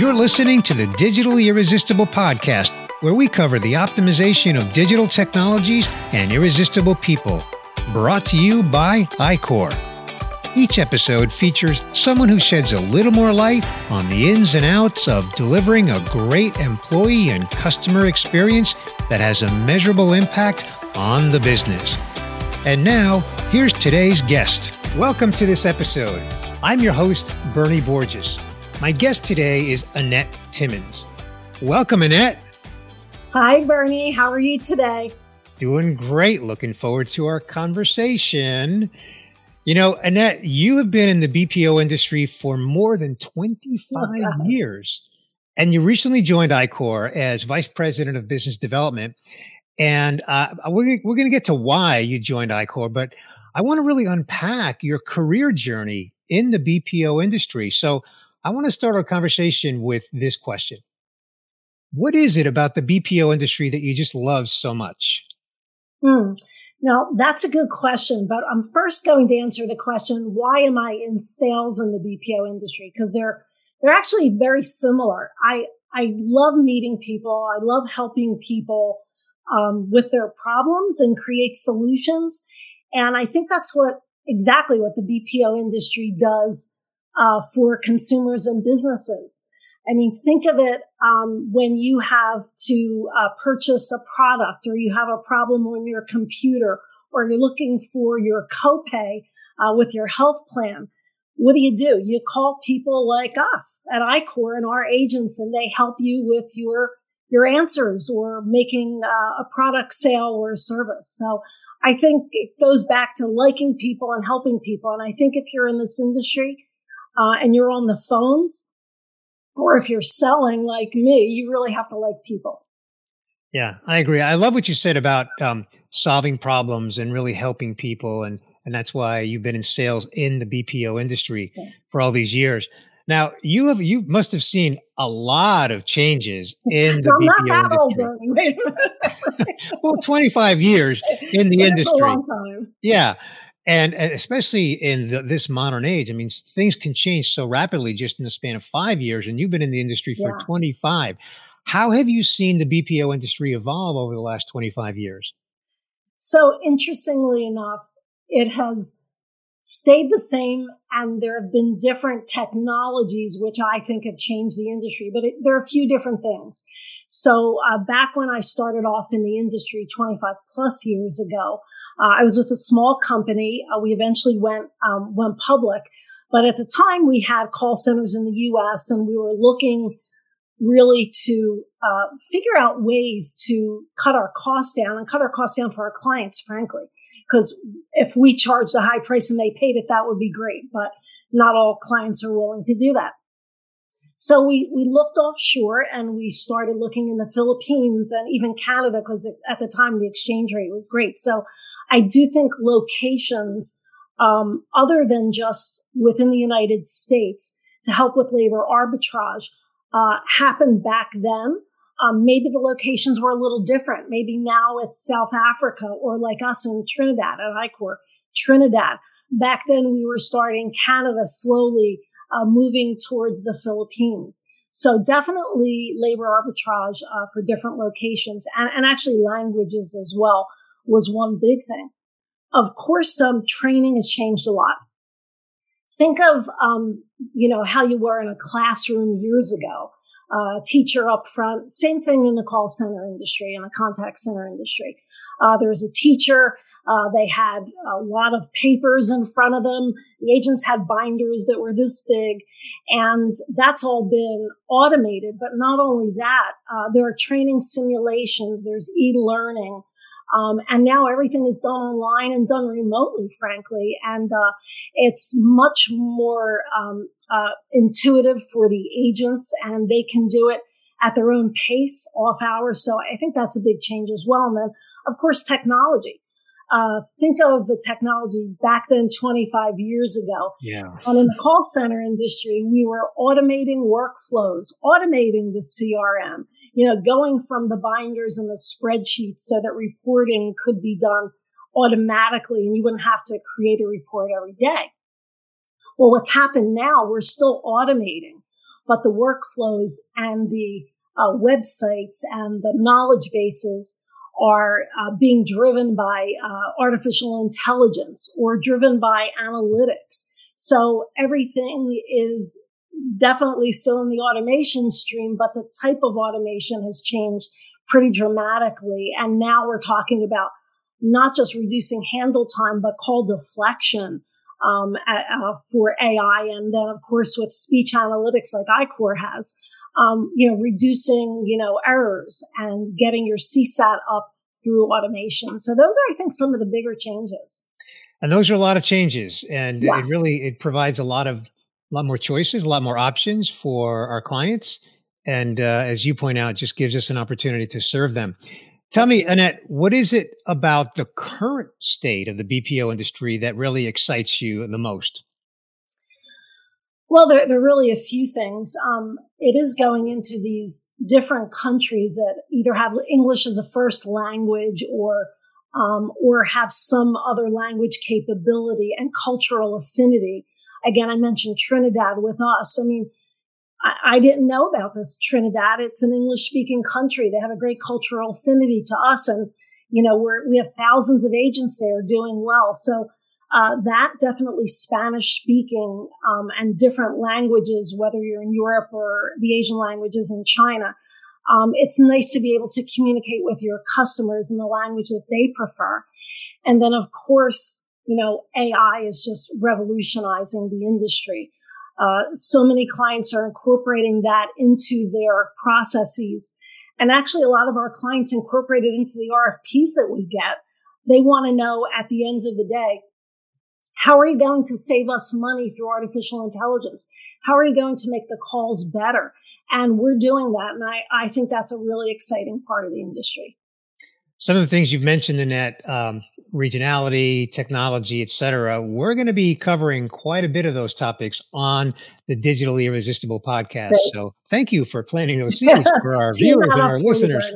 You're listening to the Digitally Irresistible podcast, where we cover the optimization of digital technologies and irresistible people. Brought to you by iQor. Each episode features someone who sheds a little more light on the ins and outs of delivering a great employee and customer experience that has a measurable impact on the business. And now, here's today's guest. Welcome to this episode. I'm your host, Bernie Borges. My guest today is Annette Timmons. Welcome, Annette. Hi, Bernie. How are you today? Doing great. Looking forward to our conversation. You know, Annette, you have been in the BPO industry for more than 25 years, and you recently joined iQor as Vice President of Business Development. And uh, we're, we're going to get to why you joined iQor, but I want to really unpack your career journey in the BPO industry. So I want to start our conversation with this question What is it about the BPO industry that you just love so much? Hmm. Now, that's a good question, but I'm first going to answer the question why am I in sales in the BPO industry? Because they're they're actually very similar. I I love meeting people. I love helping people um, with their problems and create solutions. And I think that's what exactly what the BPO industry does uh, for consumers and businesses. I mean, think of it um, when you have to uh, purchase a product or you have a problem on your computer or you're looking for your copay uh, with your health plan. What do you do? You call people like us at iQor and our agents, and they help you with your your answers or making uh, a product sale or a service. So I think it goes back to liking people and helping people. And I think if you're in this industry uh, and you're on the phones, or if you're selling like me, you really have to like people. Yeah, I agree. I love what you said about um, solving problems and really helping people, and and that's why you've been in sales in the BPO industry for all these years. Now you have you must have seen a lot of changes in the I'm BPO industry. well, 25 years in the industry. Yeah. And, especially in the, this modern age, I mean, things can change so rapidly just in the span of five years, and you've been in the industry for yeah. 25. How have you seen the BPO industry evolve over the last 25 years? So, interestingly enough, it has stayed the same, and there have been different technologies which I think have changed the industry, but it, there are a few different things. So, uh, back when I started off in the industry 25 plus years ago, uh, I was with a small company. Uh, we eventually went um, went public, but at the time we had call centers in the U.S. and we were looking really to uh, figure out ways to cut our costs down and cut our costs down for our clients, frankly. Because if we charged a high price and they paid it, that would be great. But not all clients are willing to do that. So we, we looked offshore and we started looking in the Philippines and even Canada because at the time the exchange rate was great. So I do think locations, um, other than just within the United States to help with labor arbitrage, uh, happened back then. Um, maybe the locations were a little different. Maybe now it's South Africa or like us in Trinidad at iQor, Trinidad. Back then we were starting Canada slowly, uh, moving towards the Philippines. So definitely labor arbitrage uh, for different locations and, and actually languages as well was one big thing. Of course, um, training has changed a lot. Think of, um, you know, how you were in a classroom years ago. Uh, teacher up front, same thing in the call center industry and the contact center industry. Uh, there was a teacher. Uh, they had a lot of papers in front of them. The agents had binders that were this big, and that's all been automated. But not only that, uh, there are training simulations. There's e-learning. Um, and now everything is done online and done remotely, frankly. And uh, it's much more um, uh, intuitive for the agents, and they can do it at their own pace, off hours. So I think that's a big change as well. And then, of course, technology. Uh, think of the technology back then 25 years ago. Yeah. And in the call center industry, we were automating workflows, automating the CRM you know, going from the binders and the spreadsheets so that reporting could be done automatically and you wouldn't have to create a report every day. Well, what's happened now, we're still automating, but the workflows and the uh, websites and the knowledge bases are uh, being driven by uh, artificial intelligence or driven by analytics. So everything is definitely still in the automation stream, but the type of automation has changed pretty dramatically. And now we're talking about not just reducing handle time, but call deflection um, uh, for AI. And then, of course, with speech analytics like iQor has, um, you know, reducing, you know, errors and getting your CSAT up through automation. So those are, I think, some of the bigger changes. And those are a lot of changes, and yeah. it really it provides a lot of a lot more choices, a lot more options for our clients, and uh, as you point out, just gives us an opportunity to serve them. Tell me, Annette, what is it about the current state of the BPO industry that really excites you the most? Well, there, there are really a few things. Um, it is going into these different countries that either have English as a first language or um, or have some other language capability and cultural affinity. Again, I mentioned Trinidad with us. I mean, I, I didn't know about this Trinidad. It's an English speaking country. They have a great cultural affinity to us. And, you know, we're, we have thousands of agents there doing well. So, uh, that definitely Spanish speaking, um, and different languages, whether you're in Europe or the Asian languages in China. Um, it's nice to be able to communicate with your customers in the language that they prefer. And then, of course, you know, AI is just revolutionizing the industry. Uh, so many clients are incorporating that into their processes. And actually, a lot of our clients incorporate it into the RFPs that we get. They want to know at the end of the day, how are you going to save us money through artificial intelligence? How are you going to make the calls better? And we're doing that. And I, I think that's a really exciting part of the industry. Some of the things you've mentioned that um, regionality, technology, et cetera. We're going to be covering quite a bit of those topics on the Digitally Irresistible podcast. So thank you for planting those seeds for our viewers and our listeners.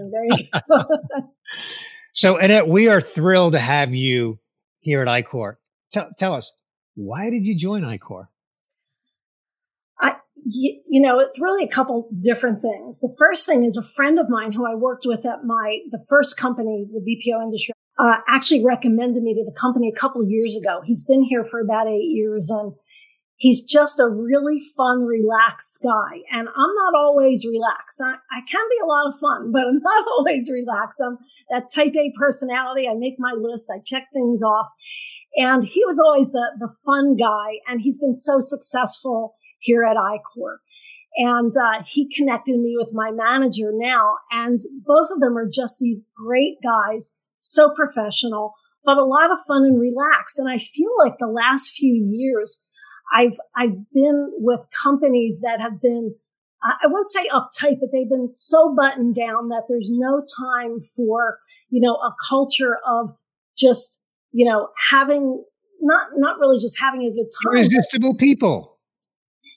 so, Annette, we are thrilled to have you here at iQor. Tell, tell us, why did you join iQor? I, you, you know, it's really a couple different things. The first thing is a friend of mine who I worked with at my, the first company, the BPO industry uh, actually recommended me to the company a couple years ago. He's been here for about eight years and he's just a really fun, relaxed guy. And I'm not always relaxed. I, I can be a lot of fun, but I'm not always relaxed. I'm that type A personality. I make my list. I check things off. And he was always the, the fun guy. And he's been so successful here at iQor. And uh, he connected me with my manager now. And both of them are just these great guys so professional, but a lot of fun and relaxed. And I feel like the last few years, I've, I've been with companies that have been, I won't say uptight, but they've been so buttoned down that there's no time for, you know, a culture of just, you know, having not, not really just having a good time. Irresistible people.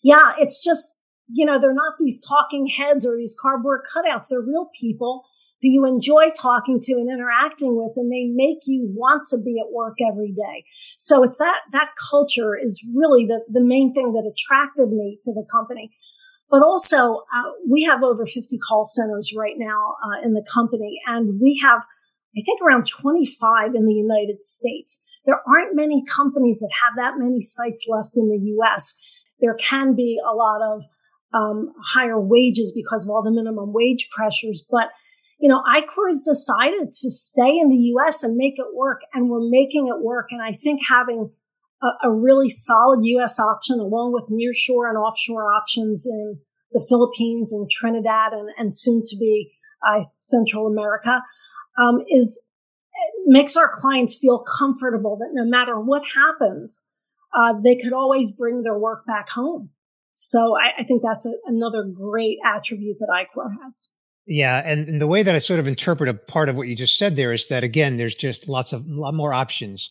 Yeah. It's just, you know, they're not these talking heads or these cardboard cutouts. They're real people who you enjoy talking to and interacting with and they make you want to be at work every day. So it's that, that culture is really the, the main thing that attracted me to the company. But also, uh, we have over 50 call centers right now uh, in the company, and we have, I think, around 25 in the United States. There aren't many companies that have that many sites left in the U.S. There can be a lot of um, higher wages because of all the minimum wage pressures, but you know, iQor has decided to stay in the US and make it work, and we're making it work. And I think having a, a really solid US option along with nearshore and offshore options in the Philippines and Trinidad and, and soon to be uh, Central America um, is makes our clients feel comfortable that no matter what happens, uh, they could always bring their work back home. So I, I think that's a, another great attribute that iQor has. Yeah, and, and, the way that I sort of interpret a part of what you just said there is that again, there's just lots of lot more options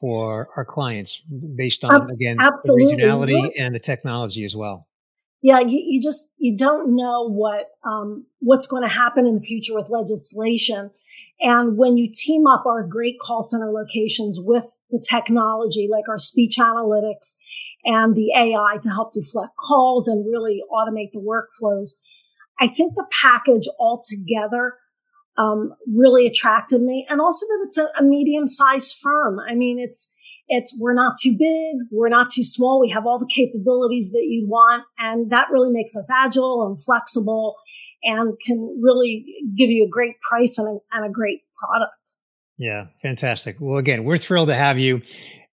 for our clients based on Abs- again absolutely. the regionality and the technology as well. Yeah, you, you just you don't know what um, what's going to happen in the future with legislation, and when you team up our great call center locations with the technology, like our speech analytics and the AI to help deflect calls and really automate the workflows. I think the package altogether um, really attracted me, and also that it's a, a medium-sized firm. I mean, it's it's we're not too big, we're not too small. We have all the capabilities that you want, and that really makes us agile and flexible, and can really give you a great price and a, and a great product. Yeah, fantastic. Well, again, we're thrilled to have you.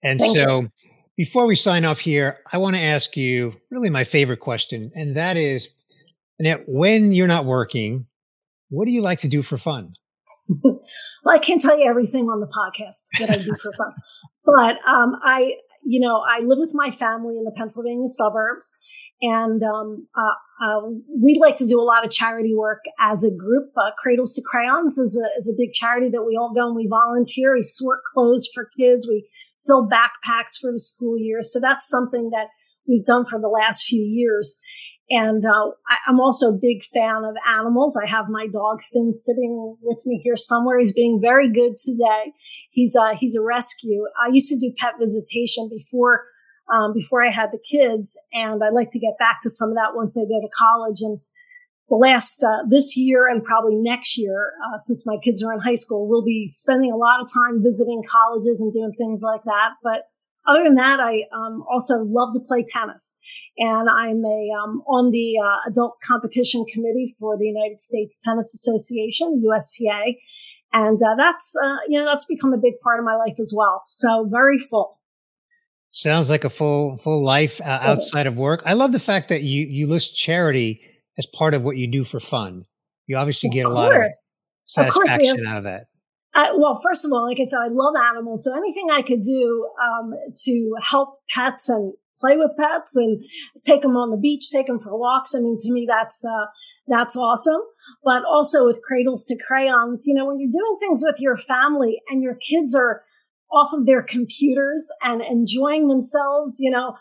And Thank so, you. before we sign off here, I want to ask you really my favorite question, and that is, Annette, when you're not working, what do you like to do for fun? well, I can't tell you everything on the podcast that I do for fun, but um, I, you know, I live with my family in the Pennsylvania suburbs, and um, uh, uh, we like to do a lot of charity work as a group. Uh, Cradles to Crayons is a is a big charity that we all go and we volunteer. We sort clothes for kids. We fill backpacks for the school year. So that's something that we've done for the last few years. And uh, I, am also a big fan of animals. I have my dog Finn sitting with me here somewhere. He's being very good today. He's uh, he's a rescue. I used to do pet visitation before um, before I had the kids, and I'd like to get back to some of that once they go to college. And the last uh, this year and probably next year, uh, since my kids are in high school, we'll be spending a lot of time visiting colleges and doing things like that. But other than that, I um, also love to play tennis, and I'm a um, on the uh, adult competition committee for the United States Tennis Association, USTA, and uh, that's uh, you know that's become a big part of my life as well. So very full. Sounds like a full full life uh, outside of work. I love the fact that you you list charity as part of what you do for fun. You obviously get a lot of satisfaction of out of that. Uh, well, first of all, like I said, I love animals. So anything I could do um, to help pets and play with pets and take them on the beach, take them for walks. I mean, to me, that's uh, that's awesome. But also with cradles to crayons, you know, when you're doing things with your family and your kids are off of their computers and enjoying themselves, you know,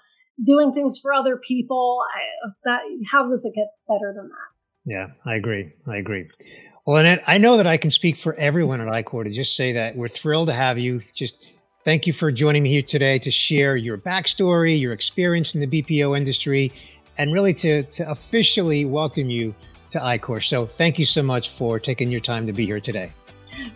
doing things for other people, I, that how does it get better than that? Yeah, I agree. I agree. Well, Annette, I know that I can speak for everyone at iQor to just say that we're thrilled to have you. Just thank you for joining me here today to share your backstory, your experience in the BPO industry, and really to, to officially welcome you to iQor. So thank you so much for taking your time to be here today.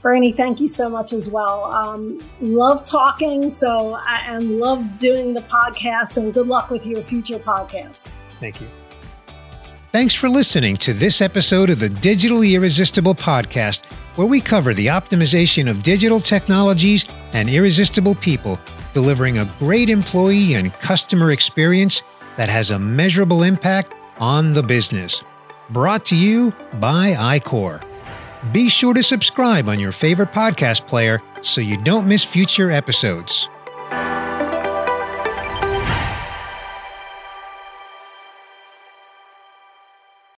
Bernie, thank you so much as well. Um, love talking, so and love doing the podcast. And good luck with your future podcasts. Thank you. Thanks for listening to this episode of the Digitally Irresistible podcast, where we cover the optimization of digital technologies and irresistible people, delivering a great employee and customer experience that has a measurable impact on the business. Brought to you by iQor. Be sure to subscribe on your favorite podcast player so you don't miss future episodes.